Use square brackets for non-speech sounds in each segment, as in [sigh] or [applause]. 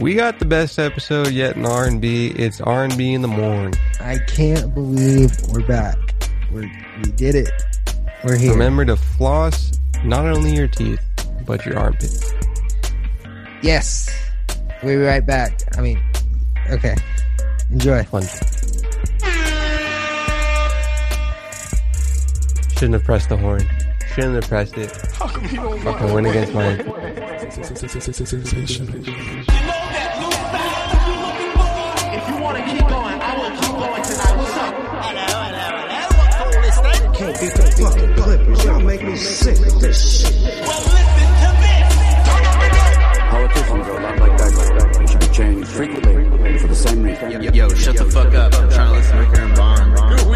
We got the best episode yet in R&B. It's R&B in the morning. I can't believe we're back. We're, we did it. We're here. Remember to floss not only your teeth, but your armpits. Yes. We'll be right back. I mean, okay. Enjoy. Fun. Shouldn't have pressed the horn. Shouldn't have pressed it. [laughs] Fucking went against [laughs] [laughs] up? Can't the fucking clippers. Y'all make me sick of this shit. Well, listen to this. Politicians are a lot like that. They should be changed frequently for the same reason. Yo, shut the fuck up. I'm trying to listen to Ricker and Bond. Big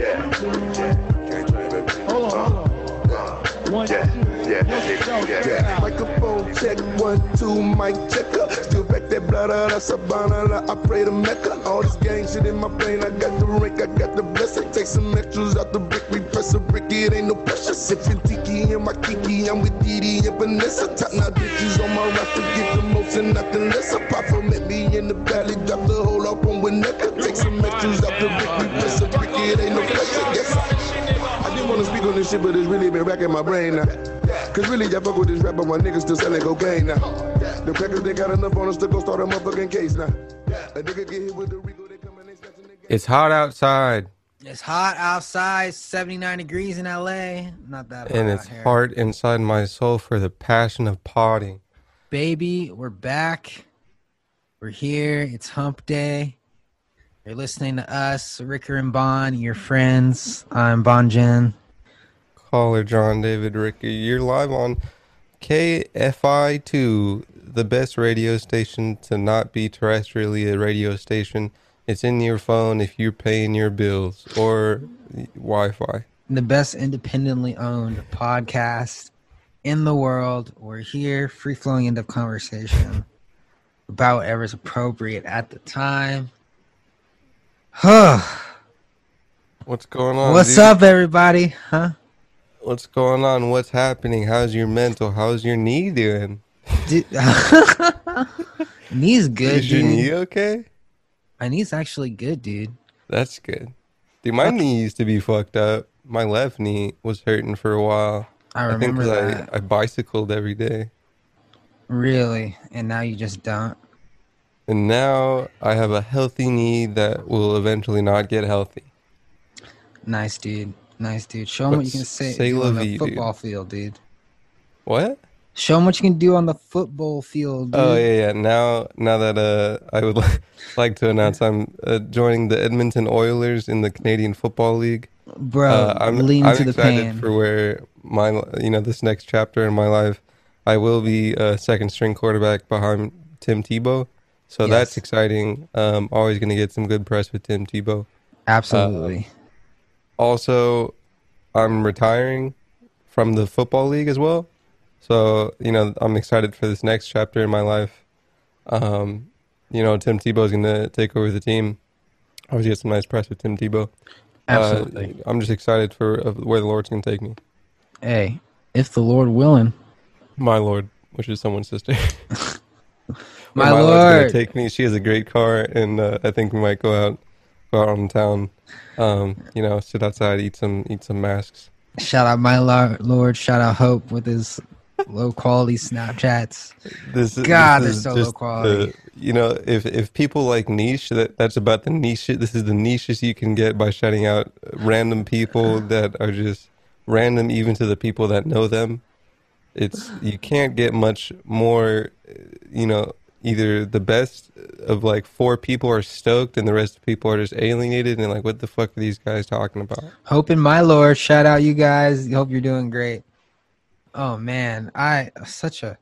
Hold on, hold on. Yeah, yeah, yeah, yeah, yeah. Microphone check one two mic checker. Still that blood out of Sabana. I pray to Mecca. All this gang shit in my brain. I got the rank, I got the blessing. Take some extras out the brick, we press a brick. It ain't no pressure. Sipping tiki and my kiki. I'm with Didi and Vanessa. Top now bitches on my roster. Get the most and nothing less. Pop from me in the valley. Drop the whole up on Winnetka. Take some extras out the brick, we press a brick. It ain't no pressure. Yes, I, didn't wanna speak on this shit, but it's really been racking my brain now. Cause really, I fuck with this rapper, my niggas still selling cocaine now. The crackers, they got enough on us to go start a motherfucking case now. A nigga get hit with the Rico, they come and they snatching the It's hot outside, It's hot outside, 79 degrees in LA. Not that hot and it's here. hard inside my soul for the passion of potting. Baby, we're back. We're here. It's hump day. You're listening to us, Ricker and Bond, your friends. I'm Bon Jen. Caller John David Ricky, you're live on KFI2, the best radio station to not be terrestrially a radio station. It's in your phone if you're paying your bills or Wi Fi. the best independently owned podcast in the world. We're here, free flowing end of conversation about whatever's appropriate at the time. Huh. [sighs] What's going on? What's dude? up, everybody? Huh? What's going on? What's happening? How's your mental? How's your knee doing? Dude, [laughs] knee's good, Is your dude. knee okay? My knee's actually good, dude. That's good. Dude, my knee used to be fucked up. My left knee was hurting for a while. I I think that. I, I bicycled every day. Really? And now you just don't? And now I have a healthy knee that will eventually not get healthy. Nice, dude. Nice, dude. Show them what you can say, say on the dude. football field, dude. What? Show them what you can do on the football field, dude. Oh yeah, yeah. Now, now that uh, I would li- [laughs] like to announce I'm uh, joining the Edmonton Oilers in the Canadian Football League. Bro, Uh, I'm, lean I'm to the excited pan. for where my, you know, this next chapter in my life, I will be a second string quarterback behind Tim Tebow. So Yes. that's exciting. Um, always going to get some good press with Tim Tebow. Absolutely. Also, I'm retiring from the football league as well. So, you know, I'm excited for this next chapter in my life. Um, you know, Tim Tebow's going to take over the team. I always get some nice press with Tim Tebow. Absolutely. Uh, I'm just excited for uh, where the Lord's going to take me. hey, if the Lord willing. My Lord, which is someone's sister. [laughs] My, Lord's Lord. gonna take me. She has a great car, and uh, I think we might go out, go out on town. Um, you know, sit outside, eat some, eat some masks. Shout out my Lord. Shout out Hope with his low quality Snapchats. This is God, this they're is so low quality. the- you know, if if people like niche, that that's about the niche. This is the niches you can get by shouting out random people [sighs] that are just random, even to the people that know them. It's you can't get much more, you know, either the best of like four people are stoked and the rest of people are just alienated and like, what the fuck are these guys talking about? Hope in my lord. Shout out you guys. Hope you're doing great. Oh man, I such a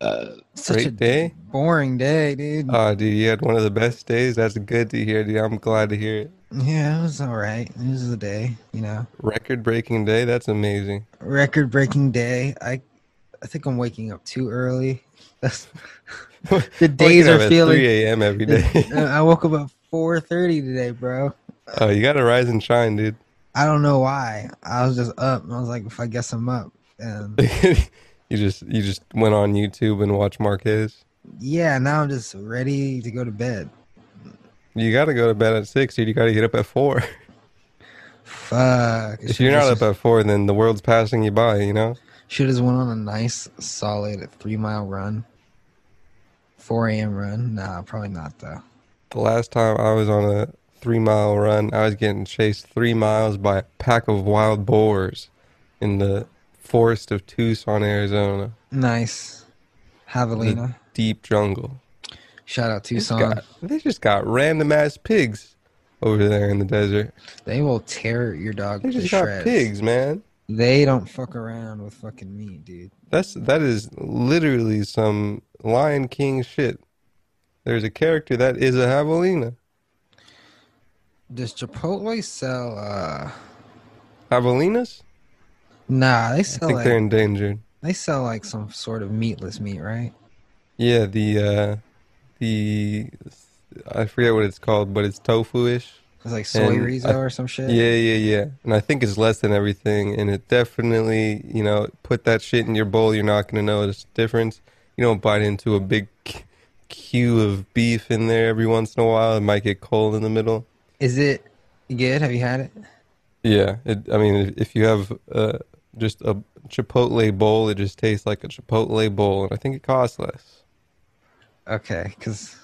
uh, such Great a day? boring day, dude. Oh, dude, you had one of the best days. That's good to hear, dude. I'm glad to hear it. yeah, it was all right. It was a day, you know, Record breaking day. That's amazing. record breaking day. I I think I'm waking up too early. [laughs] The days are feeling. 3 a.m. every day. Uh, I woke up at 4:30 today, bro. oh, you got to rise and shine, dude. I don't know why. I was just up. and I was like, if I guess I'm up, and [laughs] you just you just went on YouTube and watched Marques. yeah, now I'm just ready to go to bed. You got to go to bed at six, dude. You got to get up at four. [laughs] Fuck. If you're not up at four, then the world's passing you by. You know. Should have went on a nice, solid three mile run. 4 a.m. run. Nah, probably not though. The last time I was on a three mile run, I was getting chased three miles by a pack of wild boars in the forest of Tucson, Arizona. Nice. Javelina. deep jungle. Shout out They just Tucson. got- they just got random ass pigs over there in the desert. They will tear your dog They to just got pigs, man. They don't fuck around with fucking meat, dude. That's that is literally some Lion King shit. There's a character that is a javelina. Does Chipotle sell? uh Javelinas? Nah, they sell. I think like they're endangered. they sell like some sort of meatless meat, right? Yeah, the uh the I forget what it's called, but it's tofu-ish. It's like soy And rizo I- or some shit. Yeah, yeah, yeah. And I think it's less than everything, and it definitely, you know, put that shit in your bowl. You're not gonna notice the difference. You don't bite into a big cue of beef in there every once in a while. It might get cold in the middle. Is it good? Have you had it? Yeah, it, I mean, if, if you have uh, just a Chipotle bowl, it just tastes like a Chipotle bowl, and I think it costs less. Okay, because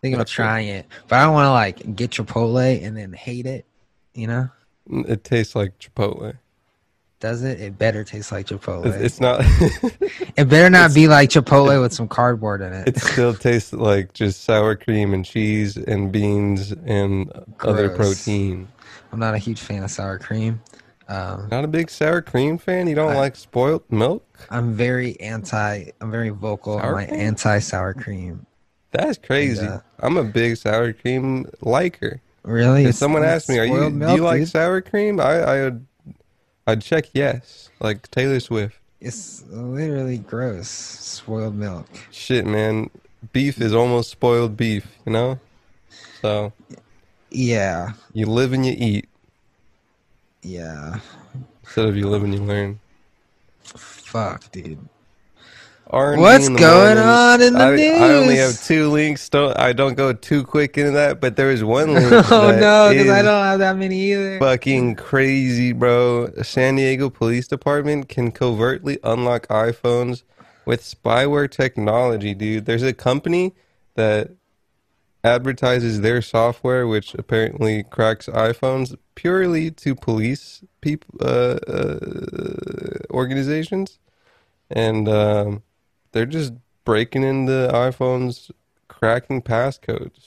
thinking about trying it, but I don't want to like get Chipotle and then hate it. You know? It tastes like Chipotle. Does it? It better taste like Chipotle. It's, not. [laughs] it better not be like Chipotle with some cardboard in it. it still [laughs] tastes like just sour cream and cheese and beans and other protein. I'm not a huge fan of sour cream. Um, Not a big sour cream fan. You don't I- like spoiled milk? I'm very anti. I'm very vocal on my anti sour cream. That's crazy. uh, I'm a big sour cream liker. Really? If It's- someone asked me, "Are you spoiled do you like dude. sour cream?" I I would I'd check yes, like Taylor Swift. It's literally gross. Spoiled milk. Shit, man, beef is almost spoiled beef, you know. So Yeah. you live and you eat Yeah. instead of you live and you learn. Fuck, dude. R&B What's going morning. on in the I, I only have two links. Don't I don't go too quick into that, but there is one [laughs] link. oh no, because I don't have that many either. Fucking crazy, bro. San Diego Police Department can covertly unlock iPhones with spyware technology, dude. There's a company that advertises their software, which apparently cracks iPhones purely to police people uh, uh, organizations, and um, they're just breaking into iPhones, cracking passcodes.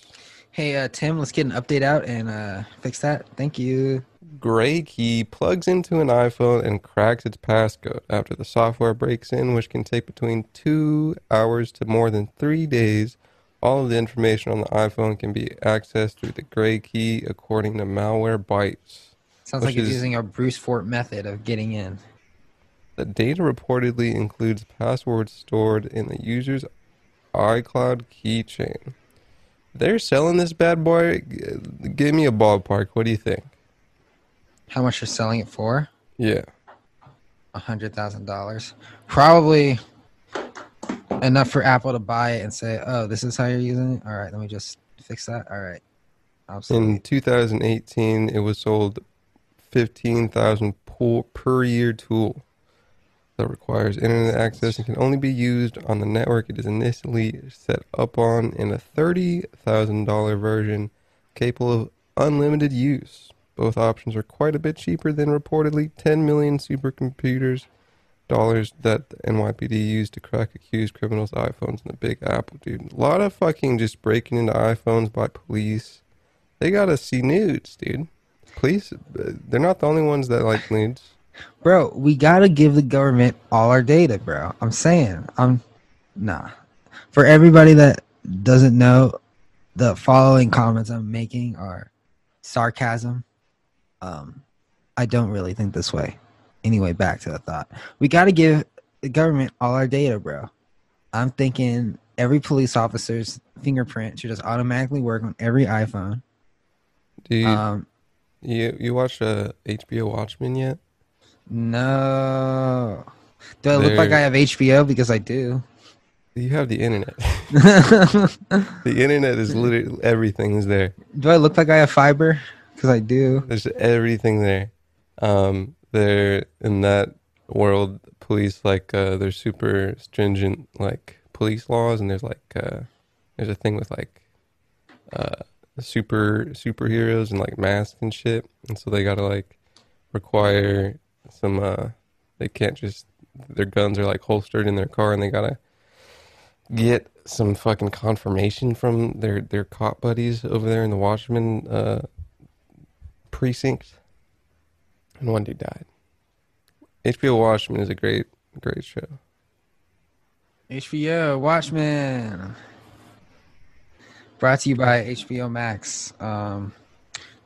Hey, uh, Tim, let's get an update out and uh, fix that. Thank you. GrayKey plugs into an iPhone and cracks its passcode after the software breaks in, which can take between two hours to more than three days. All of the information on the iPhone can be accessed through the GrayKey, according to Malwarebytes. Sounds like it's is- using a brute force method of getting in. The data reportedly includes passwords stored in the user's iCloud keychain. They're selling this bad boy. Give me a ballpark. What do you think? How much you're selling it for? Yeah. A hundred thousand dollars. Probably enough for Apple to buy it and say, "Oh, this is how you're using it." All right, let me just fix that. All right. In 2018, it was sold 15,000 po- per year tool that requires internet access and can only be used on the network it is initially set up on in a $30,000 version capable of unlimited use. Both options are quite a bit cheaper than reportedly 10 million supercomputers dollars that the NYPD used to crack accused criminals' iPhones in the Big Apple, dude. A lot of fucking just breaking into iPhones by police. They gotta see nudes, dude. Police, uh, they're not the only ones that like nudes. Bro, we gotta give the government all our data, bro. I'm saying, I'm nah. For everybody that doesn't know, the following comments I'm making are sarcasm. Um, I don't really think this way. Anyway, back to the thought. We gotta give the government all our data, bro. I'm thinking every police officer's fingerprint should just automatically work on every iPhone. Do you Um, you, you watch uh, HBO Watchmen yet? No. Do I look like I have HBO? Because I do. You have the internet. [laughs] the internet is literally everything is there. Do I look like I have fiber? Because I do. There's everything there. Um, they're in that world. Police like uh, there's super stringent like police laws, and there's like uh, there's a thing with like uh, super superheroes and like masks and shit, and so they gotta like require some. Uh, they can't just their guns are like holstered in their car, and they gotta get some fucking confirmation from their their cop buddies over there in the Watchmen uh, precinct, and one dude died. HBO Watchmen is a great great show. HBO Watchmen. Brought to you by HBO Max. Um,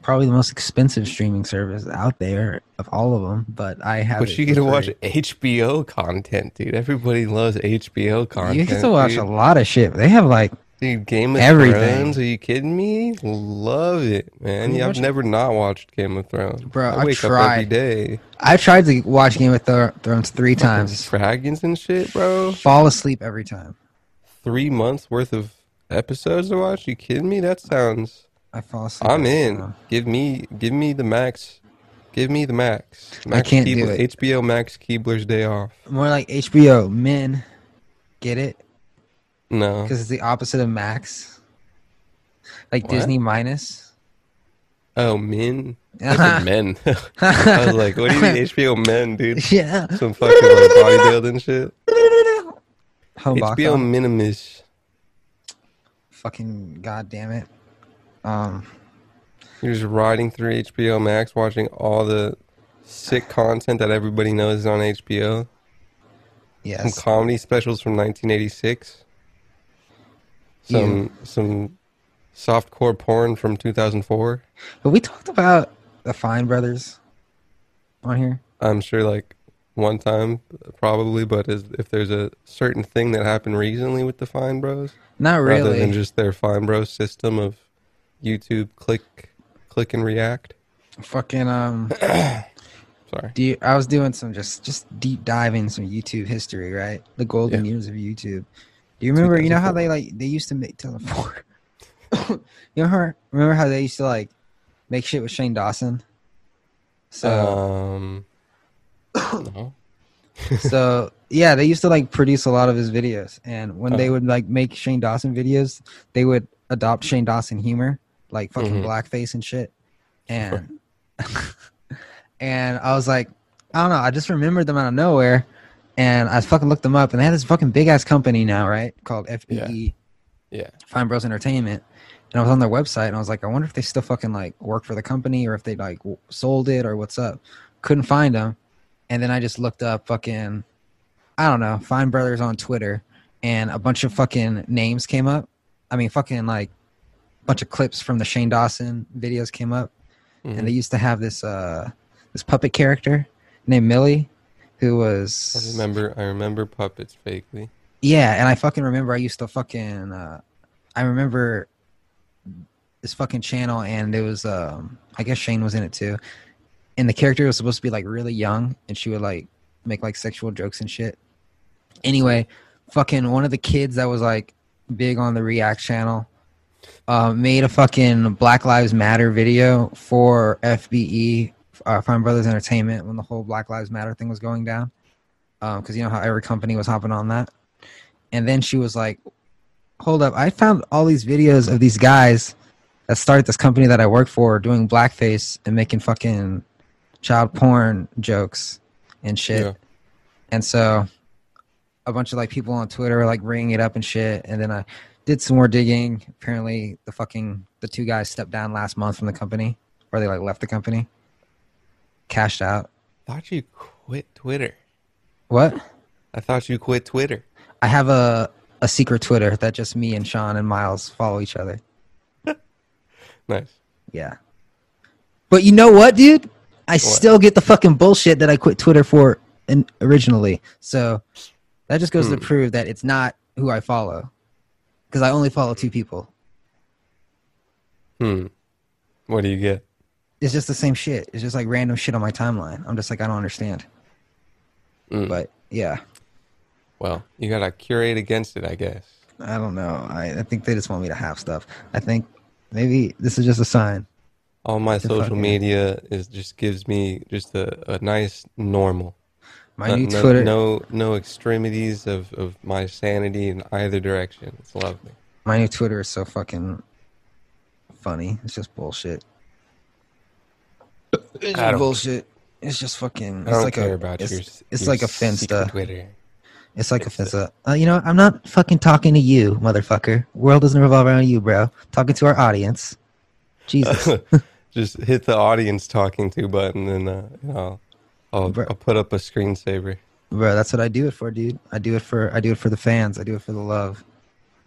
probably the most expensive streaming service out there of all of them, but I have. But you get to watch. HBO content, dude. Everybody loves HBO content. You get to watch dude. a lot of shit. They have like Dude, Game of Everything. Thrones? Are you kidding me? Love it, man. Yeah, I've watch- never not watched Game of Thrones. Bro, I I wake up every tried. I tried to watch Game of Thro- Thrones three times. Dragons and shit, bro. Fall asleep every time. Three months worth of episodes to watch? You kidding me? That sounds. I fall asleep. I'm in. time. Give me, give me the max. Give me the max. Max can't do it. HBO Max Keebler's day off. More like HBO Men. Get it? No. Because it's the opposite of Max. Like What? Disney minus. Oh, men. I [laughs] men. [laughs] I was like, what do you mean [laughs] HBO men, dude? Yeah. Some fucking like bodybuilding shit. Home HBO. Minimus. Fucking goddamn it. Um, You're just riding through HBO Max, watching all the sick content that everybody knows is on HBO. Yes. Some comedy specials from 1986. Some some softcore porn from 2004. But we talked about the Fine Brothers on here. I'm sure like one time probably, but is, if there's a certain thing that happened recently with the Fine Bros, Not really, rather than just their Fine Bros system of YouTube click click and react. Fucking um. [clears throat] Sorry. Do you, I was doing some just just deep diving some YouTube history, right? The golden Yeah. years of YouTube. Do you remember? You know how they like they used to make telephone. [laughs] you know how remember how they used to like make shit with Shane Dawson. So Um, no. [laughs] so yeah, they used to like produce a lot of his videos, and when they Uh-huh. would like make Shane Dawson videos, they would adopt Shane Dawson humor, like fucking Mhm. blackface and shit. [laughs] And [laughs] and I was like, I don't know, I just remembered them out of nowhere, and I fucking looked them up, and they had this fucking big ass company now, right, called FBE, Yeah. Fine Bros Entertainment. And I was on their website, and I was like, I wonder if they still fucking like work for the company, or if they like w- sold it, or what's up. Couldn't find them, and then I just looked up fucking, I don't know, Fine Brothers on Twitter, and a bunch of fucking names came up. I mean, fucking like, bunch of clips from the Shane Dawson videos came up, Mhm. and they used to have this uh this puppet character named Millie, who was. I remember. I remember puppets vaguely. yeah, and I fucking remember I used to fucking uh I remember this fucking channel and it was um I guess Shane was in it too. And the character was supposed to be like really young and she would like make like sexual jokes and shit. Anyway, fucking one of the kids that was like big on the React channel uh, made a fucking Black Lives Matter video for FBE, uh, Fine Brothers Entertainment, when the whole Black Lives Matter thing was going down. Because you know how every company was hopping on that. And then she was like, hold up, I found all these videos of these guys that started this company that I work for doing blackface and making fucking child porn jokes and shit. Yeah. and so a bunch of like people on Twitter were like bringing it up and shit. And then I did some more digging. Apparently, the fucking the two guys stepped down last month from the company, or they like left the company, cashed out. Thought you quit Twitter. What? I thought you quit Twitter. I have a a secret Twitter that just me and Sean and Miles follow each other. [laughs] Nice. Yeah. But you know what, dude? I still get the fucking bullshit that I quit Twitter for in, originally. So that just goes to Hmm. prove that it's not who I follow. Because I only follow two people. Hmm. What do you get? It's just the same shit. It's just like random shit on my timeline. I'm just like, I don't understand. Mm. But yeah, Well, you gotta curate against it, I guess. I don't know. I, I think they just want me to have stuff. I think maybe this is just a sign. All my social fucking- media is just gives me just a, a nice normal. My no, new no, Twitter, no no extremities of, of my sanity in either direction. It's lovely. my new Twitter is so fucking funny. It's just bullshit. It's I just don't- bullshit. It's just fucking. I It's don't like care a, about it's, your. It's your like a finsta. Twitter. It's like a finsta. Uh, you know, I'm not fucking talking to you, motherfucker. World doesn't revolve around you, bro. Talking to our audience. Jesus. [laughs] just hit the audience talking to button, and uh, you know, I'll Bro. I'll put up a screensaver. bro, that's what I do it for, dude. I do it for I do it for the fans. I do it for the love.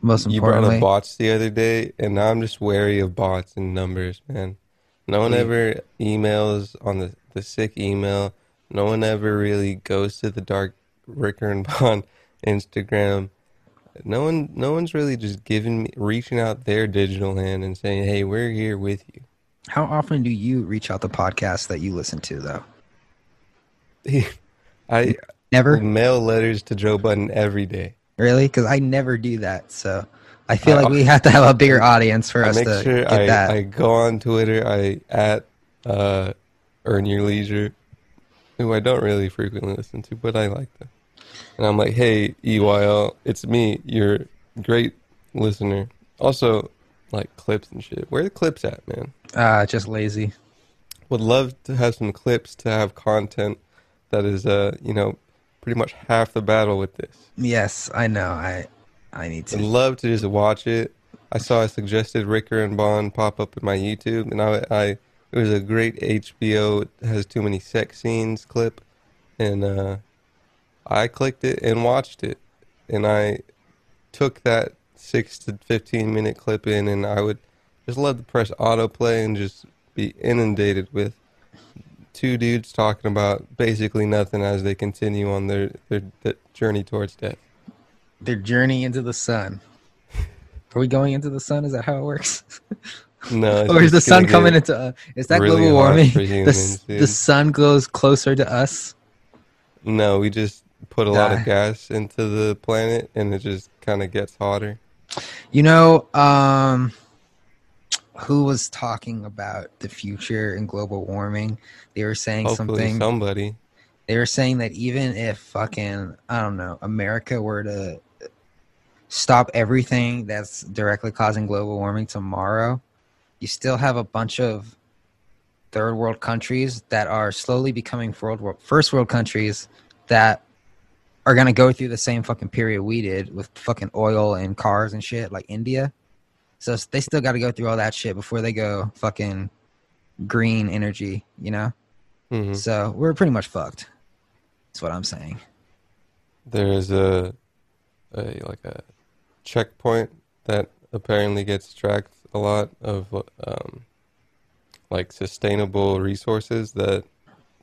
Most You brought importantly, up bots the other day, and now I'm just wary of bots and numbers, man. No one ever emails on the, the sick email. No one ever really goes to the dark Ricker and Bond [laughs] Instagram. No one, no one's really just giving me, reaching out their digital hand and saying, "Hey, we're here with you." how often do you reach out the podcasts that you listen to, though? [laughs] I Never, mail letters to Joe Budden every day. really, because I never do that. So I feel like we have to have a bigger audience for I us make to sure get I, that. I go on Twitter. I at uh, Earn Your Leisure, who I don't really frequently listen to, but I like them. And I'm like, hey EYL, it's me, your great listener. Also, like clips and shit. Where are the clips at, man? Ah, just lazy. Would love to have some clips to have content that is, uh, you know, pretty much half the battle with this. Yes, I know. I I need I'd to. love to just watch it. I saw a suggested Ricker and Bond pop up in my YouTube, and I, I it was a great HBO it has too many sex scenes clip, and uh, I clicked it and watched it, and I took that six to fifteen minute clip in, and I would just love to press autoplay and just be inundated with two dudes talking about basically nothing as they continue on their their, their journey towards death. Their journey into the sun. [laughs] Are we going into the sun? Is that how it works? No, [laughs] or is the sun coming into? Uh, is that really global warming? for [laughs] the, the sun glows closer to us. No, we just put a lot of gas into the planet, and it just kind of gets hotter. You know, um, who was talking about the future and global warming? They were saying Hopefully, something. somebody. They were saying that even if fucking I don't know, America were to stop everything that's directly causing global warming tomorrow, you still have a bunch of third world countries that are slowly becoming first world countries that are gonna go through the same fucking period we did with fucking oil and cars and shit, like India. So they still got to go through all that shit before they go fucking green energy, you know. hmm So we're pretty much fucked. That's what I'm saying. There is a, a like a checkpoint that apparently gets tracked a lot of um, like sustainable resources that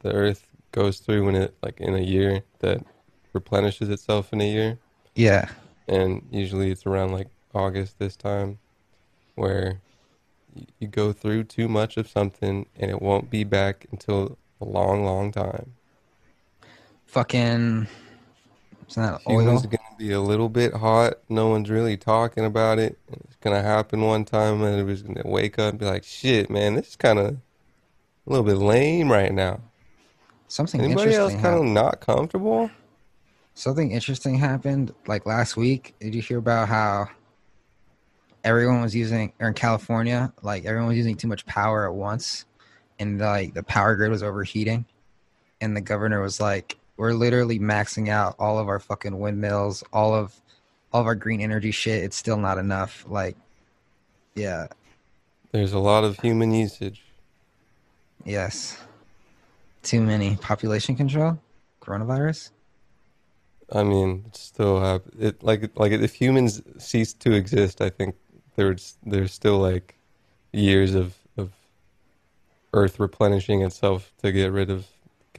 the Earth goes through when it like in a year that replenishes itself in a year. Yeah. and usually it's around like August this time, where you go through too much of something and it won't be back until a long, long time. Fucking. It's not oil. Humans gonna be a little bit hot. No one's really talking about it. It's gonna happen one time, and everybody's gonna wake up and be like, "Shit, man, this is kind of a little bit lame right now." Something Anybody else kind of not comfortable? Something interesting happened like last week. Did you hear about how everyone was using, or in California, like everyone was using too much power at once, and like the power grid was overheating, and the governor was like, we're literally maxing out all of our fucking windmills, all of all of our green energy shit. It's still not enough. Like, yeah, There's a lot of human usage. yes, too many population control, coronavirus. I mean, it's still have it like like if humans cease to exist, I think there's there's still like years of of Earth replenishing itself to get rid of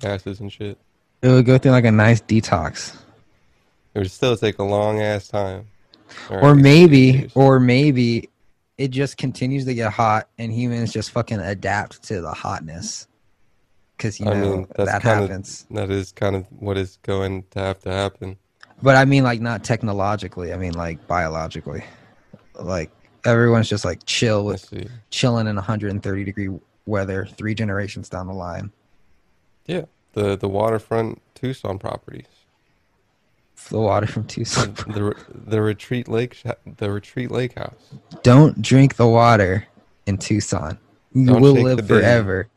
gases and shit. It would go through like a nice detox, It would still take a long ass time. or like, maybe, or maybe it just continues to get hot, and humans just fucking adapt to the hotness. Because you I know mean, that kind happens. of that is kind of what is going to have to happen. But I mean, like not technologically. I mean, like biologically. Like everyone's just like chill with chilling in 130 degree weather three generations down the line. Yeah, the the waterfront Tucson properties, The water from Tucson. [laughs] the the retreat lake the retreat lake house. Don't drink the water in Tucson. You Don't will shake the live forever.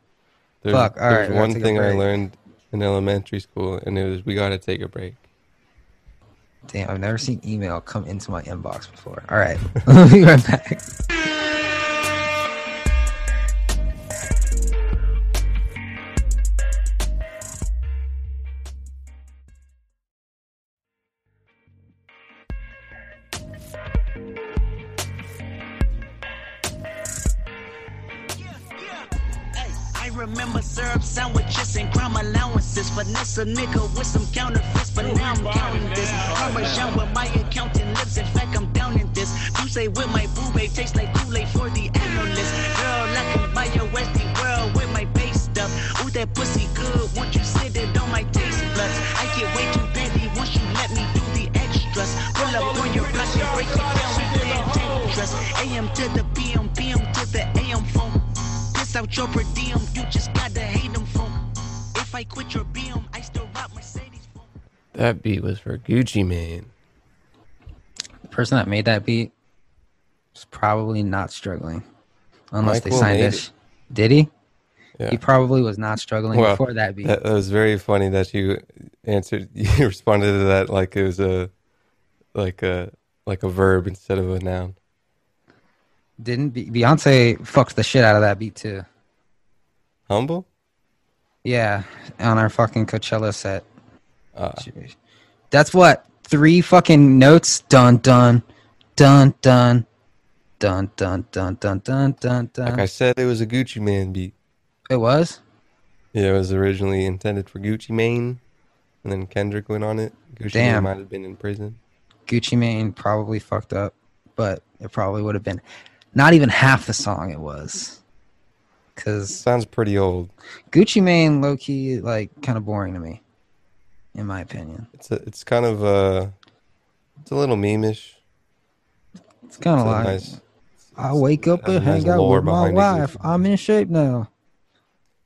There's, Fuck, all there's right, one thing I learned in elementary school, and it was we got to take a break. Damn, I've never seen email come into my inbox before. All right, we'll be right back. Finesse a nigga with some counterfeits, but now I'm counting this. Parmesan with my accountant lips. In fact, I'm down in this. You say with my boo babe tastes like Kool-Aid for the analyst. Girl, I can buy your Westie world with my base stuff. Ooh, that pussy good. Won't you sit it on my taste buds? I get way too petty once you let me do the extras. Pull up on your block and break it down with the Tetris. AM to the PM, PM to the AM phone. Piss out your per diem, you just gotta hate That beat was for Gucci Mane. The person that made that beat is probably not struggling, unless they signed this. it. Did he? Yeah. He probably was not struggling Well, before that beat. That, that was very funny that you answered. [laughs] You responded to that like it was a like a like a verb instead of a noun. Didn't Beyonce fucked the shit out of that beat too? Humble. Yeah, on our fucking Coachella set. Uh, That's what three fucking notes. Dun dun, dun dun, dun dun dun dun dun dun dun. like I said, it was a Gucci Mane beat. It was. Yeah, it was originally intended for Gucci Mane, and then Kendrick went on it. Gucci Mane might have been in prison. Gucci Mane probably fucked up, but it probably would have been not even half the song it was. Cause Sounds pretty old. Gucci Mane, low key, like kind of boring to me, in my opinion. It's a, it's kind of uh it's a little memeish. It's kind of like nice. I wake up and hang nice out with my wife. I'm in shape now.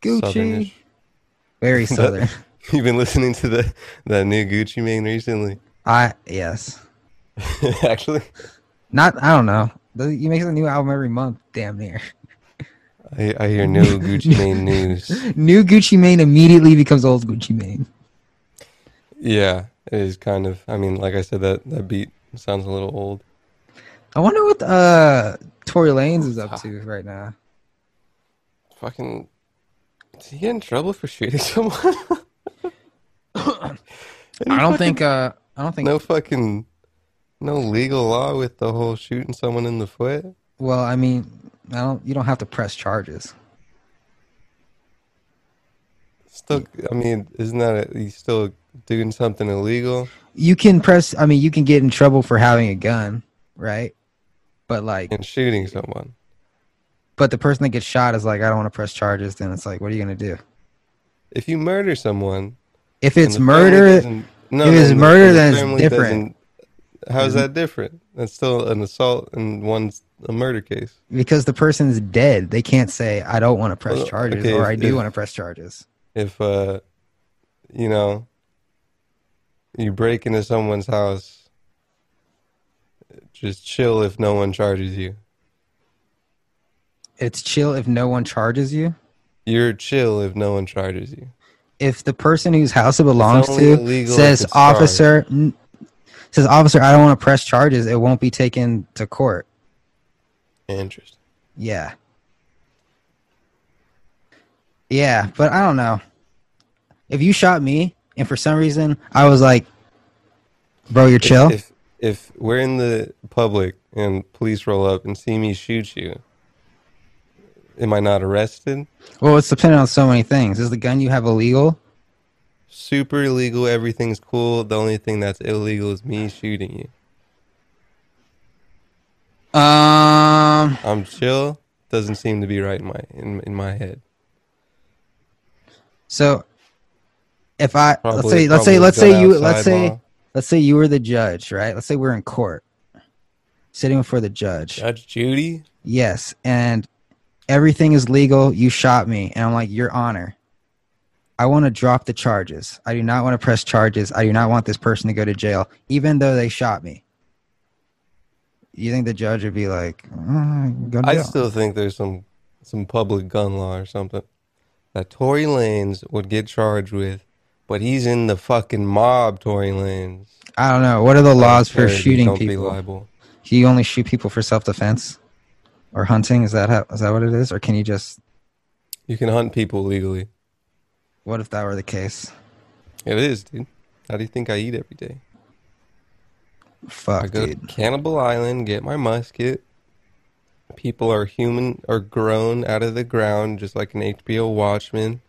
Gucci, Southernish. very southern. [laughs] You've been listening to the that new Gucci Mane recently. I yes, [laughs] Actually, not I don't know. The- He makes a new album every month, damn near. I, I hear new [laughs] Gucci Mane news. New Gucci Mane immediately becomes old Gucci Mane. Yeah, it is kind of. I mean, like I said, that that beat sounds a little old. I wonder what uh Tory Lanez is up to right now. Fucking, did he get in trouble for shooting [laughs] someone? I don't think uh I don't think no fucking, no legal law with the whole shooting someone in the foot. well, I mean, I don't you don't have to press charges. Still, I mean, isn't that a, he's still doing something illegal? You can press I mean, you can get in trouble for having a gun, right? But like and shooting someone? but the person that gets shot is like I don't want to press charges, then it's like what are you going to do? If you murder someone, If it's murder, no, if it's the- murder, the then it's different. How's mm-hmm. that different? That's still an assault and one's a murder case. because the person's dead, they can't say I don't want to press Well, charges okay, or if- I do want to press charges. If uh, you know, you break into someone's house, just chill if no one charges you. It's chill if no one charges you. You're chill if no one charges you. if the person whose house it belongs to says officer n- says officer, I don't want to press charges, it won't be taken to court. Interesting. Yeah. Yeah, but I don't know. If you shot me and for some reason I was like, bro, you're chill. If if we're in the public and police roll up and see me shoot you, am I not arrested? well, it's dependent on so many things. Is the gun you have illegal? Super illegal. Everything's cool. The only thing that's illegal is me shooting you. Um, I'm chill. Doesn't seem to be right in my in, in my head. so if I let's say let's say let's say you let's say let's say you were the judge, right? Let's say we're in court, sitting before the judge. Judge Judy. Yes, and everything is legal. You shot me, and I'm like, Your Honor, I want to drop the charges. I do not want to press charges. I do not want this person to go to jail, even though they shot me. You think the judge would be like, "Mm, I still think there's some some public gun law or something that Tory Lanez would get charged with, but he's in the fucking mob. Tory Lanez. I don't know. What are the laws for shooting don't Be people? you only shoot people for self defense or hunting? Is that how, is that what it is, or can you just? You can hunt people legally. What if that were the case? It is, dude. How do you think I eat every day? I Fuck, go dude. to Cannibal Island, get my musket. People are human, are grown out of the ground, just like an HBO Watchmen,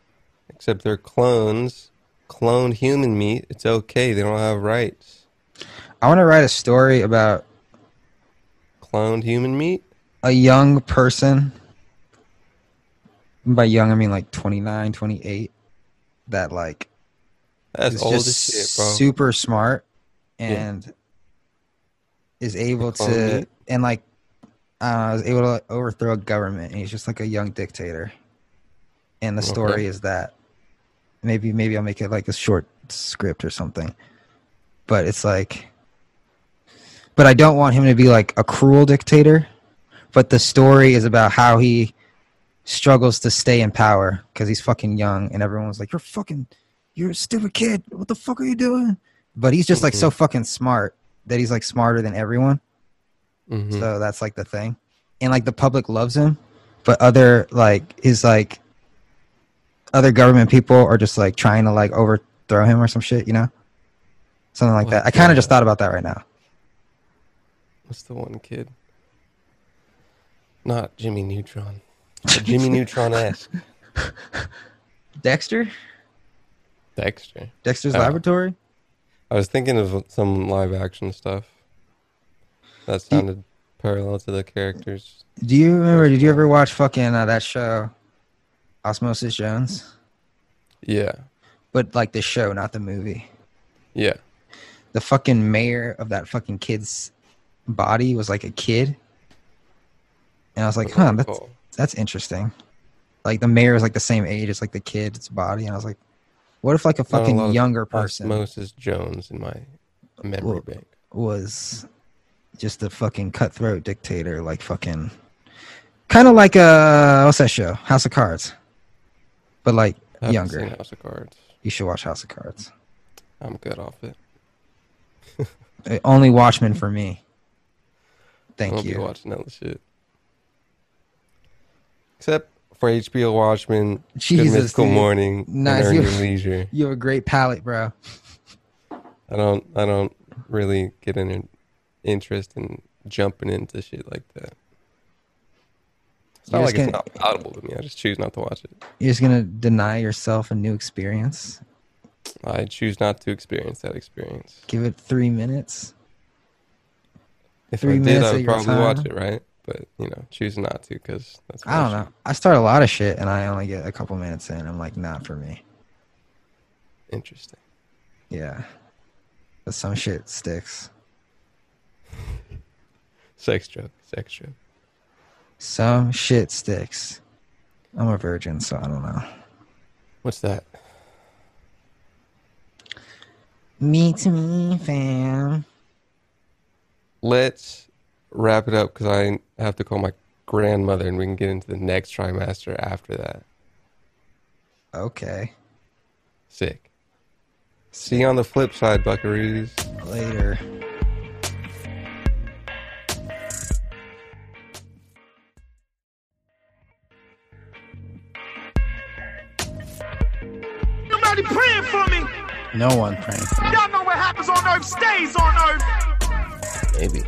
except they're clones. Cloned human meat. It's okay. They don't have rights. I want to write a story about Cloned human meat. a young person by young i mean like 29 28 that like That's old just shit, bro. super smart Yeah. Is able to and like I don't know, is able to overthrow a government. And he's just like a young dictator. And the story is that maybe maybe i'll make it like a short script or something. But it's like but i don't want him to be like a cruel dictator. But the story is about how he struggles to stay in power because he's fucking young and everyone's like you're fucking you're a stupid kid. What the fuck are you doing? But he's just like so mm-hmm. fucking smart that he's like smarter than everyone Mhm. so that's like the thing and like the public loves him but other like his like other government people are just like trying to like overthrow him or some shit you know something like that i kind of just thought about that right now What's the one kid? Not Jimmy Neutron. [laughs] Jimmy Neutron esque. dexter Dexter. dexter's Oh. laboratory I was thinking of some live action stuff. That sounded parallel to the characters. do you remember did you ever watch fucking uh, that show osmosis jones Yeah. but like the show not the movie Yeah. the fucking mayor of that fucking kid's body was like a kid and i was like That's huh that's that's interesting. Like the mayor is like the same age as like the kid's body, and I was like, what if like a Not a fucking younger person Osmosis Jones in my memory Well- bank. was just a fucking cutthroat dictator, like fucking, kind of like uh, what's that show, House of Cards, but like younger. House of Cards. You should watch House of Cards. I'm good off it. [laughs] Only Watchmen for me. Thank you. watching other shit. Except for HBO Watchmen, Good Jesus, Mythical dude. Morning, Nice. and You- Your Leisure. [laughs] You have a great palate, bro. I don't I don't really get any interest in jumping into shit like that. It's not You're like just it's not palatable to me. I just choose not to watch it. You're just gonna deny yourself a new experience. I choose not to experience that experience. Give it three minutes. If Three I did, minutes I would probably watch it, right? But you know, choose not to because that's. I don't know. I start a lot of shit and I only get a couple minutes in. I'm like, not for me. Interesting. Yeah. But some shit sticks. [laughs] Sex joke. Sex joke. Some shit sticks. I'm a virgin, so I don't know. What's that? Me to me, fam. Let's wrap it up because I have to call my grandmother, and we can get into the next trimester after that. Okay. Sick. See you on the flip side, Buckaroos. Later. Nobody praying for me. No one praying. Y'all know what happens on earth stays on earth. Maybe.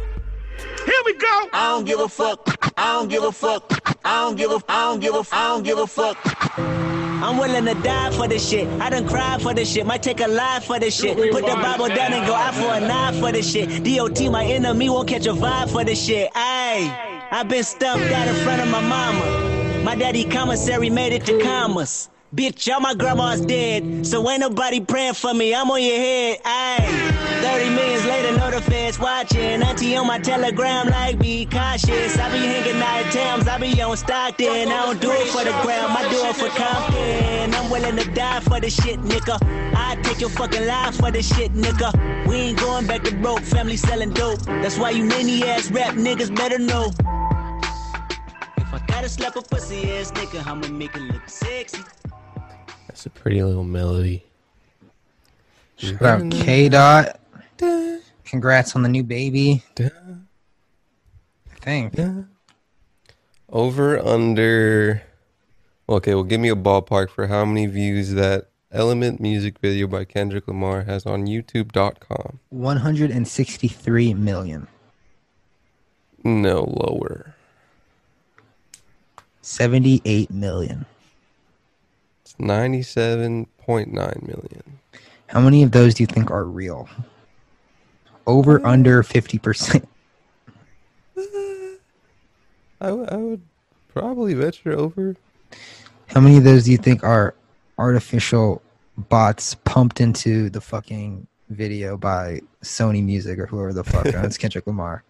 Here we go. I don't give a fuck. I don't give a fuck. I don't give a. I don't give a. I don't give a fuck. I'm willing to die for this shit. I done cried for this shit. Might take a life for this shit. Put the Bible down and go out for a knife for this shit. DOT, my enemy, won't catch a vibe for this shit. Ayy, i been stumped out in front of my mama. My daddy commissary made it to commas. Bitch, y'all my grandma's dead, so ain't nobody praying for me. I'm on your head, ayy. 30 millions later, the feds watching. Auntie on my telegram, like, be cautious. I be hanging out Tams, I be on Stockton. I don't do it for the gram, I do it for Compton. I'm willing to die for this shit, nigga. I take your fucking life for this shit, nigga. We ain't going back to broke, family selling dope. That's why you many ass rap niggas better know. If I gotta slap a pussy ass nigga, I'ma make it look sexy. That's a pretty little melody. Shout out mm. K Dot. Congrats on the new baby. I think. Over under. Okay, well, give me a ballpark for how many views that Element music video by Kendrick Lamar has on YouTube.com. 163 million. No lower. 78 million. It's 97.9 million. How many of those do you think are real? Over, uh, under 50%. [laughs] I, w- I would probably venture over. How many of those do you think are artificial bots pumped into the fucking video by Sony Music or whoever the fuck owns [laughs] Kendrick Lamar?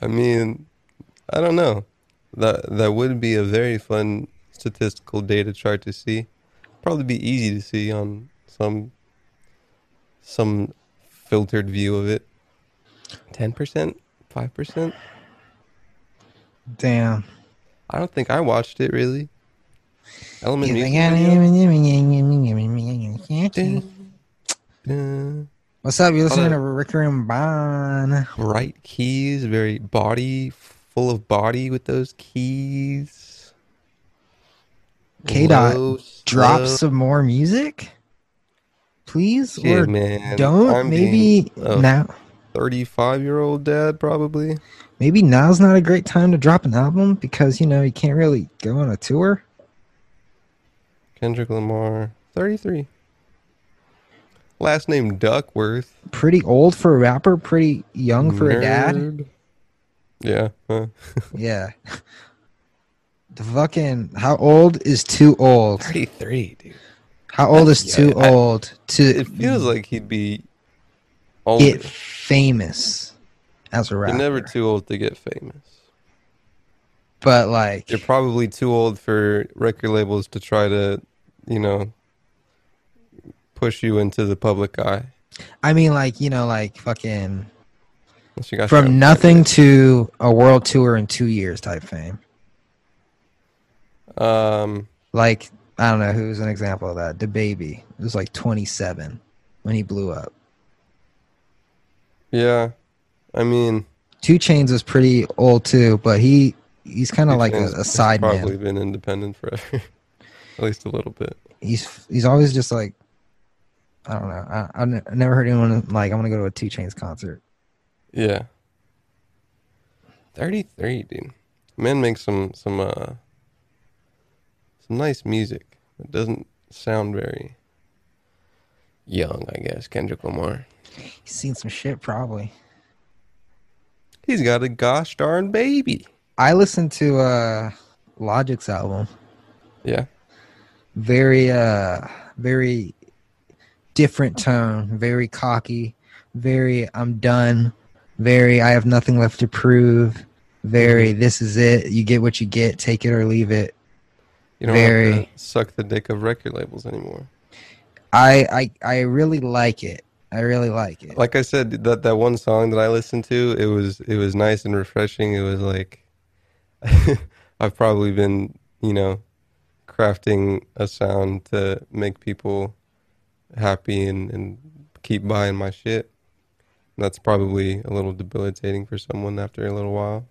I mean, I don't know. That that would be a very fun statistical data chart to see. Probably be easy to see on some some filtered view of it. Ten percent, five percent. Damn. I don't think I watched it really. Element music think video? I- Uh, What's up? You're listening to on. Ricker and Bond. bright keys, very body full of body with those keys. K Dot, drop some more music, please, Shit, or man. don't. I'm maybe now. 35 year old dad, probably. Maybe now's not a great time to drop an album because you know you can't really go on a tour. Kendrick Lamar, 33. Last name Duckworth. Pretty old for a rapper, pretty young for a dad. Yeah. huh. [laughs] Yeah. [laughs] The fucking how old is too old? 33, dude. How old is Yeah, too I- old to It feels like he'd be older. get famous as a You're rapper? never too old to get famous. but like, You're probably too old for record labels to try to, you know, push you into the public eye. I mean, like you know, like fucking from nothing to a world tour in two years type fame. Um, Like I don't know who's an example of that. DaBaby it was like 27 when he blew up. yeah. I mean, 2 Chainz was pretty old too, but he he's kind of like a, a side probably man. been independent forever, [laughs] at least a little bit. He's he's always just like I don't know. I never heard anyone like I want to go to a 2 Chainz concert. Yeah. 33, dude. Men make some some uh some nice music. It doesn't sound very young, I guess, Kendrick Lamar. He's seen some shit probably. He's got a gosh darn baby. I listened to uh Logic's album. Yeah. Very uh very different tone, very cocky, very I'm done, very I have nothing left to prove, very this is it, you get what you get, take it or leave it. You don't have to suck the dick of record labels anymore. I I I really like it. I really like it. Like I said, that that one song that I listened to, it was it was nice and refreshing. It was like [laughs] I've probably been, you know, crafting a sound to make people happy and, and keep buying my shit. That's probably a little debilitating for someone after a little while,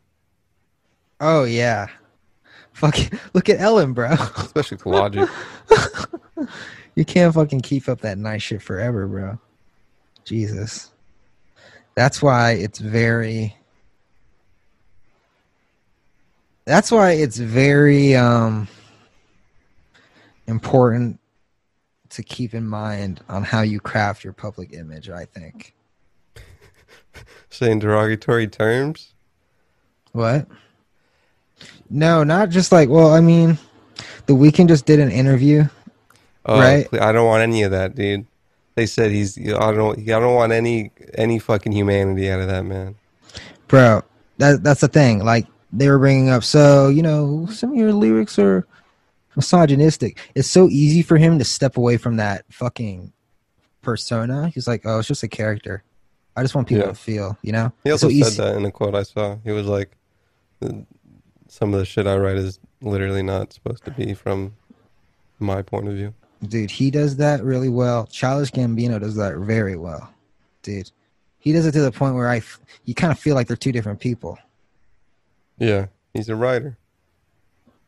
Oh yeah. Fucking [laughs] look at Ellen, bro. [laughs] especially to Logic. [laughs] You can't fucking keep up that nice shit forever, bro. Jesus. That's why it's very That's why it's very um important to keep in mind on how you craft your public image, I think. Saying derogatory terms. What? No, not just like, well, I mean, the Weeknd just did an interview. Oh, Right. I don't want any of that, dude. They said he's. I don't. I don't want any any fucking humanity out of that man. bro that that's the thing like they were bringing up so you know some of your lyrics are misogynistic it's so easy for him to step away from that fucking persona he's like oh it's just a character i just want people Yeah. to feel you know He also so said easy that in a quote I saw. He was like, "The- "Some of the shit I write is literally not supposed to be from my point of view." dude he does that really well childish gambino does that very well dude he does it to the point where i f- you kind of feel like they're two different people Yeah, he's a writer.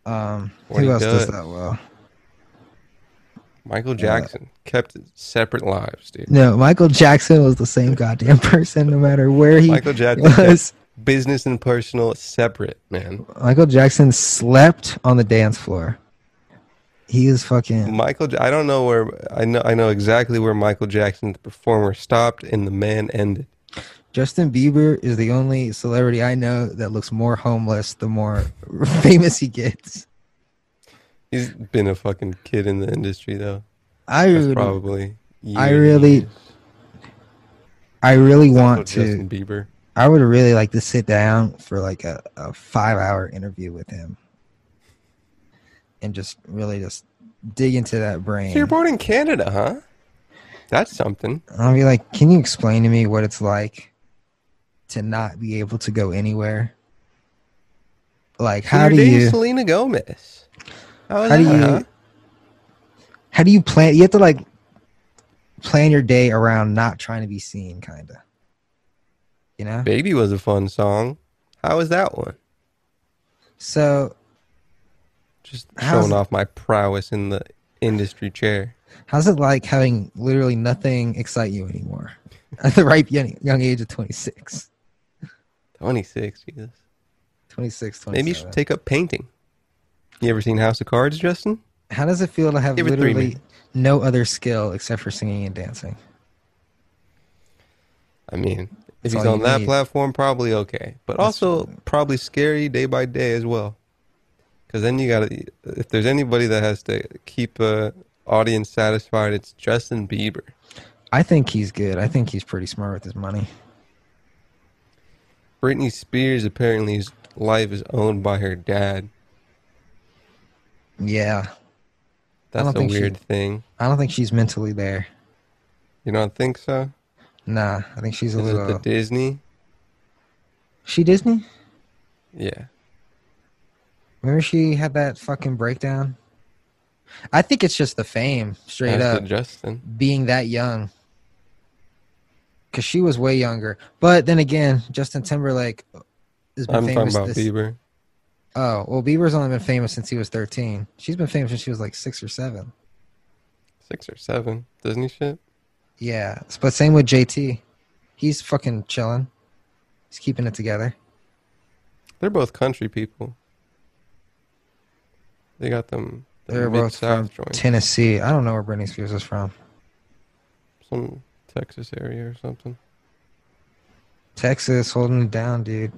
um What who else does does. that well Michael Jackson kept separate lives, dude. no michael jackson was the same goddamn person no matter where he Michael Jackson was business and personal separate, man. Michael Jackson slept on the dance floor. He is fucking. Michael, I don't know where I know. I know exactly where Michael Jackson, the performer, stopped and the man ended. Justin Bieber is the only celebrity I know that looks more homeless the more [laughs] famous he gets. He's been a fucking kid in the industry though. I would, probably. I really, I really want to. Justin Bieber. I would really like to sit down for like a, a five hour interview with him, and just really just dig into that brain. So you're born in Canada, huh? That's something. I'll be like, can you explain to me what it's like to not be able to go anywhere? Like, So how do you, Selena Gomez. How, how do you, huh? how do you plan? You have to like plan your day around not trying to be seen, kind of. You know. Baby was a fun song. How was that one? So, Just showing off my prowess in the industry chair. how's it like having literally nothing excite you anymore [laughs] at the ripe young, young age of 26, 26, Jesus. 26, 27? Maybe you should take up painting. You ever seen House of Cards, Justin? How does it feel to have Give literally no other skill except for singing and dancing? I mean, if he's on that need. platform, probably okay. But That's- also probably scary day by day as well. Because then you got to, if there's anybody that has to keep a audience satisfied, it's Justin Bieber. I think he's good. I think he's pretty smart with his money. Britney Spears apparently his life is owned by her dad. Yeah. That's a think she- weird thing. I don't think she's mentally there. You don't think so? Nah, I think she's a Is it the little. Disney? she Disney? Yeah. Remember she had that fucking breakdown? I think it's just the fame, straight As up, Justin. being that young. Because she was way younger. But then again, Justin Timberlake has been I'm talking famous. about this- Bieber. Oh, well, Bieber's only been famous since he was 13. She's been famous since she was like six or seven. Six or seven. Disney shit. Yeah, but same with JT. He's fucking chilling. He's keeping it together. They're both country people. They got them. them They're both mid-south from joints. Tennessee. I don't know where Britney Spears is from. Some Texas area or something. Texas, holding it down, dude.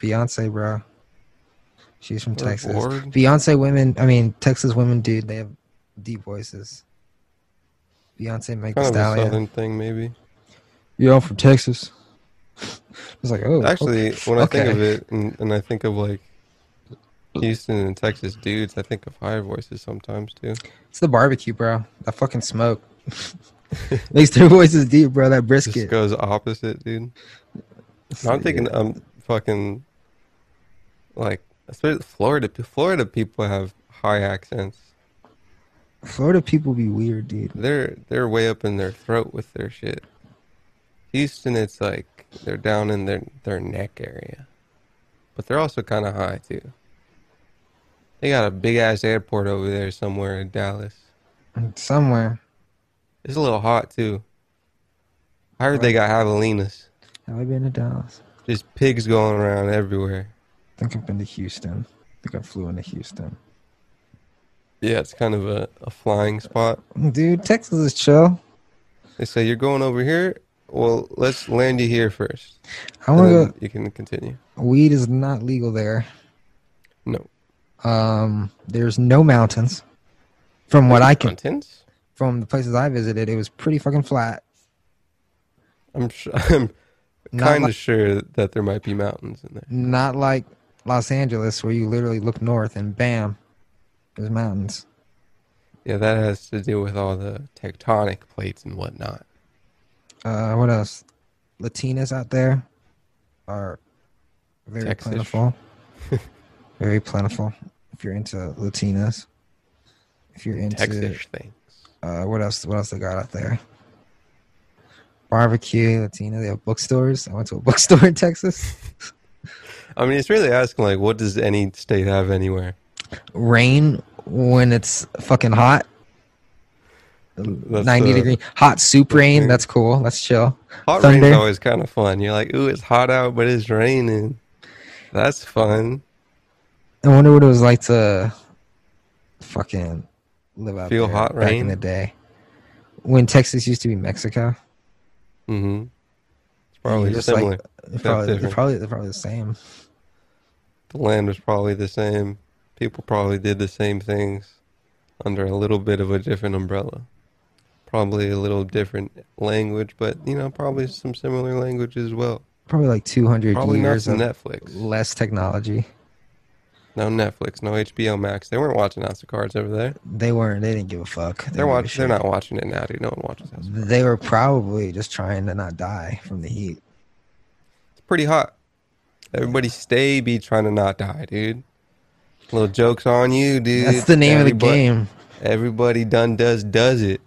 Beyonce, bro. She's from Texas. Beyonce women, I mean Texas women, dude. They have deep voices. Beyonce, Meg Thee Kind of a southern thing, maybe. Yeah, I'm from Texas. [laughs] It's like, oh, Actually, okay. when I think of it, and, and I think of like Houston and Texas dudes, I think of higher voices sometimes too. it's the barbecue, bro. That fucking smoke [laughs] makes their voices deep, bro. That Just brisket. goes opposite, dude. No, I'm thinking, I'm um, fucking, like, especially Florida. Florida people have high accents. Florida people be weird, dude. They're they're way up in their throat with their shit. Houston, it's like they're down in their their neck area, but they're also kind of high too. They got a big ass airport over there somewhere in Dallas. Somewhere. It's a little hot too. I heard they got javelinas. Have I been to Dallas? Just pigs going around everywhere. I think I've been to Houston. I think I flew into Houston. Yeah, it's kind of a, a flying spot. Dude, Texas is chill. They say you're going over here. Well, let's land you here first. I want to go. You can continue. Weed is not legal there. No. Um, there's no mountains. From what I can, Mountains? from the places I visited, it was pretty fucking flat. I'm sure. [laughs] I'm Not kind of like- sure that there might be mountains in there. Not like Los Angeles, where you literally look north and bam, there's mountains. Yeah, that has to do with all the tectonic plates and whatnot. Uh, what else? Latinas out there are very Texas. plentiful. [laughs] very plentiful. If you're into Latinas, if you're into Texas things. uh, what else? What else they got out there? Barbecue, Latina. They have bookstores. I went to a [laughs] bookstore in Texas. [laughs] I mean, it's really asking like, what does any state have anywhere? Rain when it's fucking hot. That's, Ninety uh, degree hot soup rain. That's cool. That's chill. Hot Thunder. rain's always kind of fun. You're like, ooh, it's hot out, but it's raining. That's fun. I wonder what it was like to fucking live out Feel hot back rain? in the day when Texas used to be Mexico. Mm-hmm. It's probably just similar. Like, probably, probably probably the same. the land was probably the same. People probably did the same things under a little bit of a different umbrella. Probably a little different language, but you know, probably some similar language as well. Probably like two hundred Probably years of Netflix. less technology. No Netflix, no HBO Max. They weren't watching House of Cards over there. They weren't. They didn't give a fuck. They They're didn't give a watching. They're not watching it now, dude. No one watches House. of Cards. They were probably just trying to not die from the heat. It's pretty hot. Everybody stay be trying to not die, dude. Little jokes on you, dude. That's the name of the game. Everybody done does does it.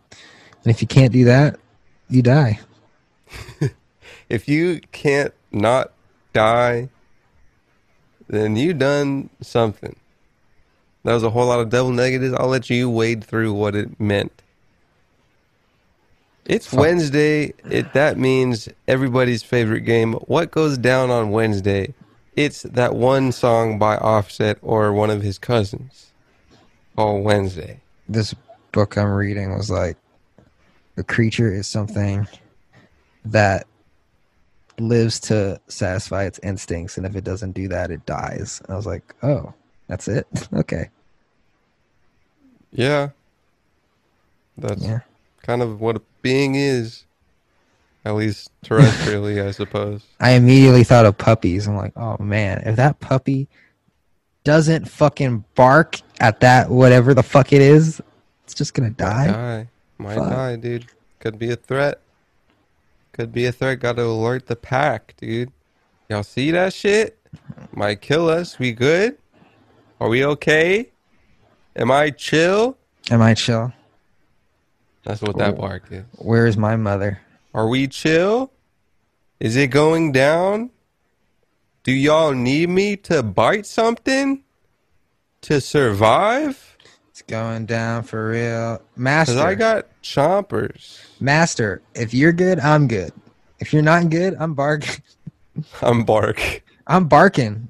And if you can't do that, you die. [laughs] if you can't not die, then you done something. That was a whole lot of double negatives. I'll let you wade through what it meant. It's Fuck. Wednesday. It that means everybody's favorite game. What goes down on Wednesday? It's that one song by Offset or one of his cousins called Wednesday. This book I'm reading was like, a creature is something that lives to satisfy its instincts, and if it doesn't do that, it dies. I was like, oh, that's it. [laughs] okay, Yeah. That's yeah. kind of what a being is. At least terrestrially, I suppose. [laughs] I immediately thought of puppies. I'm like, oh man, if that puppy doesn't fucking bark at that whatever the fuck it is, it's just gonna Might die. die. Might Fuck. die, dude. Could be a threat. Could be a threat. Got to alert the pack, dude. Y'all see that shit? Might kill us. We good? Are we okay? Am I chill? Am I chill? That's what that bark is. Where is my mother? Are we chill? Is it going down? Do y'all need me to bite something to survive? It's going down for real, Cause master. I got chompers. master. If you're good, I'm good. If you're not good, I'm barking. [laughs] I'm bark. I'm barking.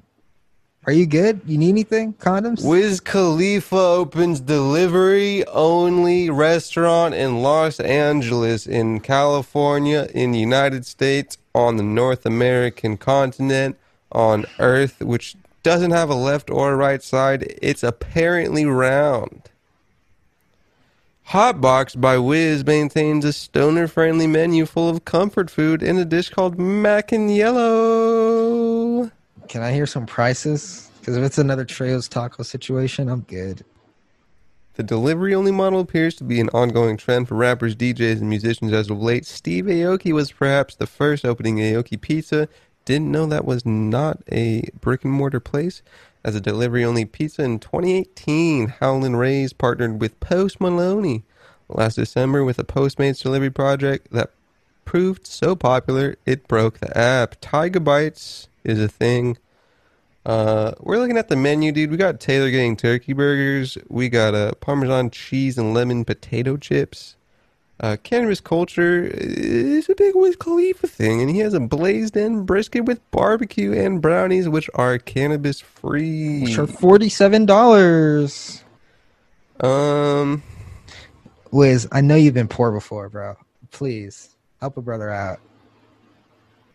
Are you good? You need anything? Condoms? Wiz Khalifa opens delivery only restaurant in Los Angeles, in California, in the United States, on the North American continent, on Earth, which doesn't have a left or right side. It's apparently round. Hotbox by Wiz maintains a stoner friendly menu full of comfort food in a dish called Mac and Yellow. Can I hear some prices? Because if it's another Trejo's taco situation, I'm good. The delivery only model appears to be an ongoing trend for rappers, DJs, and musicians as of late. Steve Aoki was perhaps the first opening Aoki Pizza, didn't know that was not a brick and mortar place. As a delivery only pizza in 2018, Howlin' Ray's partnered with Post Malone last December with a Postmates delivery project that proved so popular it broke the app. Tyga Bites is a thing. Uh, we're looking at the menu, dude. We got Taylor getting turkey burgers. We got uh, Parmesan cheese and lemon potato chips. Uh, cannabis culture is a big Wiz Khalifa thing, and he has a blazed in brisket with barbecue and brownies, which are cannabis free. Which are forty-seven dollars. Um, Wiz, I know you've been poor before, bro. Please help a brother out.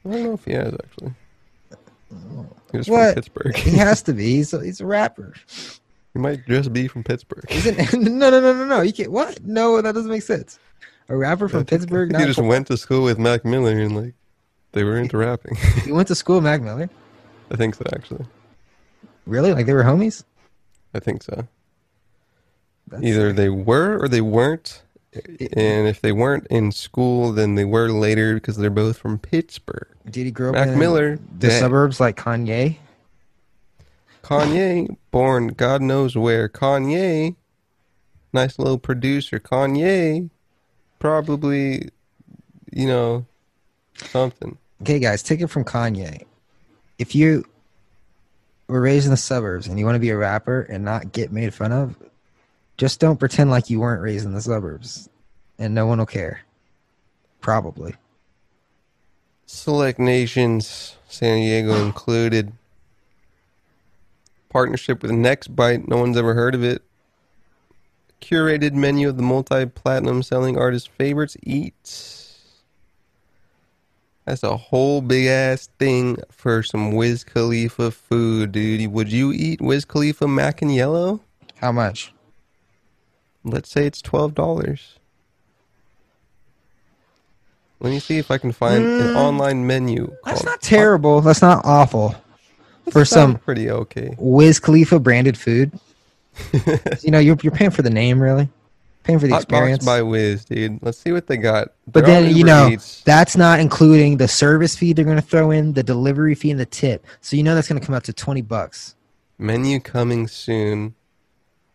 I don't know if he has actually. He was What? from Pittsburgh. He has to [laughs] be. He's a, he's a rapper. he might just be from Pittsburgh. Isn't [laughs] no no no no no. You can't. What? No, that doesn't make sense. A rapper from Pittsburgh. he just went to school with Mac Miller and like they were into rapping. [laughs] he went to school, with Mac Miller. I think so, actually. Really? Like they were homies? I think so. That's Either they were or they weren't. And if they weren't in school, then they were later because they're both from Pittsburgh. Did he grow up Mac in Miller, the dead. suburbs like Kanye? Kanye, born God knows where. Kanye, nice little producer. Kanye, probably, you know, something. Okay, guys, take it from Kanye. If you were raised in the suburbs and you want to be a rapper and not get made fun of, just don't pretend like you weren't raised in the suburbs, and no one will care. Probably. Select nations, San Diego [sighs] included. Partnership with Next Bite, no one's ever heard of it. Curated menu of the multi platinum selling artist favorites eats. That's a whole big ass thing for some Wiz Khalifa food, dude. Would you eat Wiz Khalifa mac and yellow? How much? Let's say it's twelve dollars. Let me see if I can find an mm. online menu. That's not terrible. That's not awful. For Sounds some pretty okay. Wiz Khalifa branded food. [laughs] you know, you're, you're paying for the name, really. Paying for the Hot experience. box by Wiz, dude. Let's see what they got. But They're then you know Eats. that's not including the service fee they're going to throw in, the delivery fee, and the tip. So you know that's going to come out to twenty bucks. menu coming soon.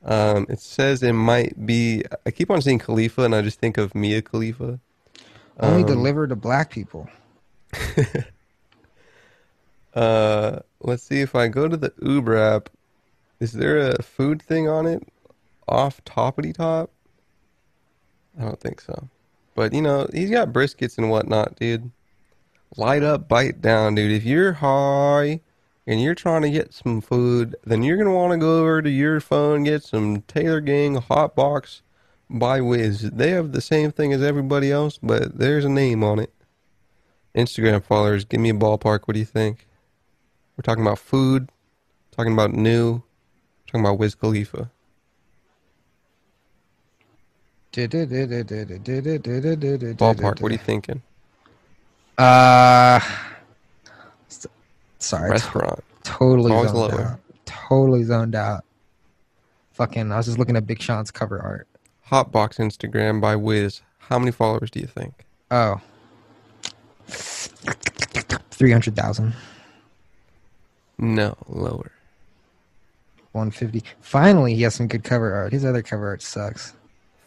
Um, it says it might be. I keep on seeing Khalifa, and I just think of Mia Khalifa. Only Um, delivered to black people. [laughs] Uh, let's see if I go to the Uber app. Is there a food thing on it? Off toppity top? I don't think so. But you know, he's got briskets and whatnot, dude. Light up, bite down, dude. If you're high and you're trying to get some food, then you're gonna want to go over to your phone get some Taylor Gang Hot Box by Wiz. They have the same thing as everybody else, but there's a name on it. Instagram followers, give me a ballpark. What do you think? We're talking about food, talking about new, talking about Wiz Khalifa. Ballpark. What are you thinking? Uh, sorry, Restaurant. totally Always zoned lower. out. Totally zoned out. Fucking, I was just looking at Big Sean's cover art. Hotbox Instagram by Wiz. How many followers do you think? Oh. Oh, three hundred thousand. No, lower. 150. Finally, he has some good cover art. His other cover art sucks.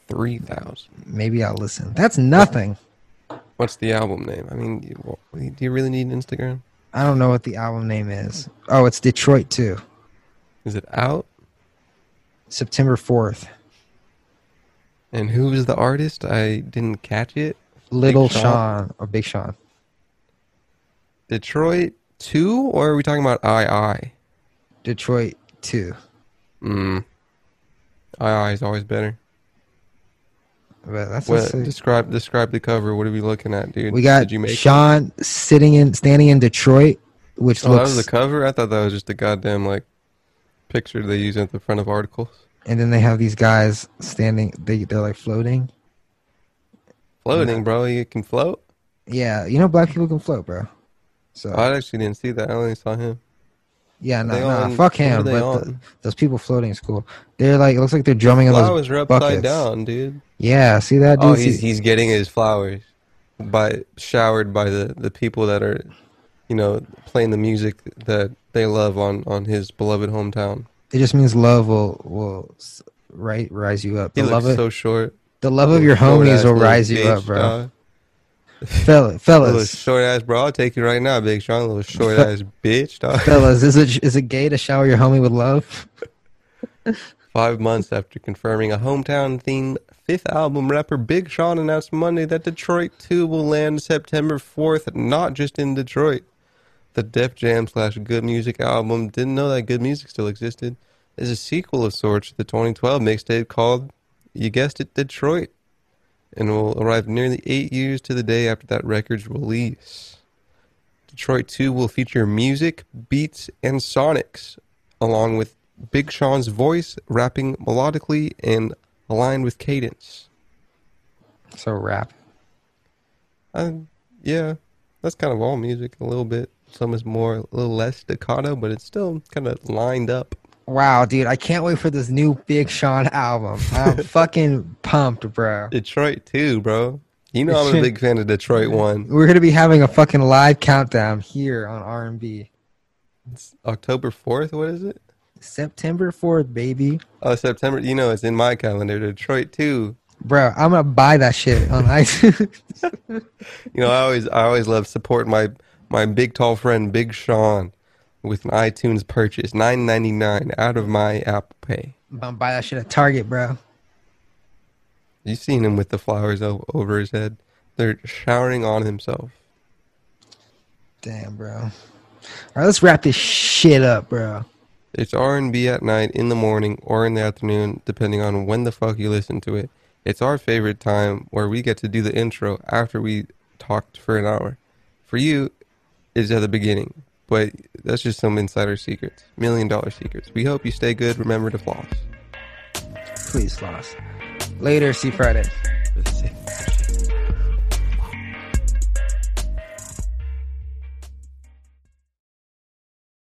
Three thousand. Maybe I'll listen. That's nothing. What's the album name? I mean, do you really need Instagram? I don't know what the album name is. Oh, it's Detroit too. Is it out? September 4th. And who is the artist? I didn't catch it. Little Sean? Sean or Big Sean. Detroit two, or are we talking about II? Detroit 2. Mm. II is always better. That's What, describe describe the cover. What are we looking at, dude? we got Did you make it? Sean sitting in standing in Detroit, which Oh, that looks was the cover. I thought that was just a goddamn like picture they use at the front of articles. and then they have these guys standing they they're like floating. Floating, bro. You can float. Yeah, you know black people can float, bro. So oh, I actually didn't see that. I only saw him. Yeah, no, no, on- fuck him. But the, those people floating is cool. They're like it looks like they're drumming on Flowers those are upside buckets. down, dude. Yeah, see that? Oh, dude? he's he's getting his flowers by showered by the the people that are, you know, playing the music that they love on on his beloved hometown. It just means love will will right rise you up. He The love looks of so short. the love of your homies will rise you up, bro. dog. Fella, Little fellas, short ass bro. I'll take you right now, Big Sean. Little short ass [laughs] bitch, dog. fellas, is it is it gay to shower your homie with love? [laughs] Five months after confirming a hometown themed fifth album, rapper Big Sean announced Monday that Detroit 2 will land September 4th, not just in Detroit. The Def Jam slash Good Music album didn't know that Good Music still existed. Is a sequel of sorts to the 2012 mixtape called, you guessed it, Detroit, and will arrive nearly eight years to the day after that record's release. Detroit 2 will feature music, beats, and sonics, along with Big Sean's voice rapping melodically and aligned with cadence. So rap. Um, yeah, that's kind of all music a little bit. Some is more, a little less staccato, but it's still kind of lined up. Wow, dude, I can't wait for this new Big Sean album. I'm [laughs] fucking pumped, bro. Detroit too, bro. You know I'm a big fan of Detroit one. We're gonna be having a fucking live countdown here on R&B. It's October 4th, what is it? September 4th, baby. Oh, September. You know, it's in my calendar. Detroit too. Bro, I'm gonna buy that shit on [laughs] iTunes. You know, I always, I always love support my my big tall friend Big Sean with an iTunes purchase, nine ninety nine out of my Apple Pay. I'm gonna buy that shit at Target, bro. You seen him with the flowers o- over his head? They're showering on himself. Damn, bro. All right, let's wrap this shit up, bro. It's R and B at night, in the morning, or in the afternoon, depending on when the fuck you listen to it. It's our favorite time where we get to do the intro after we talked for an hour. For you, it's at the beginning, but that's just some insider secrets, million dollar secrets. We hope you stay good. Remember to floss. Please floss. Later. See Friday. [laughs]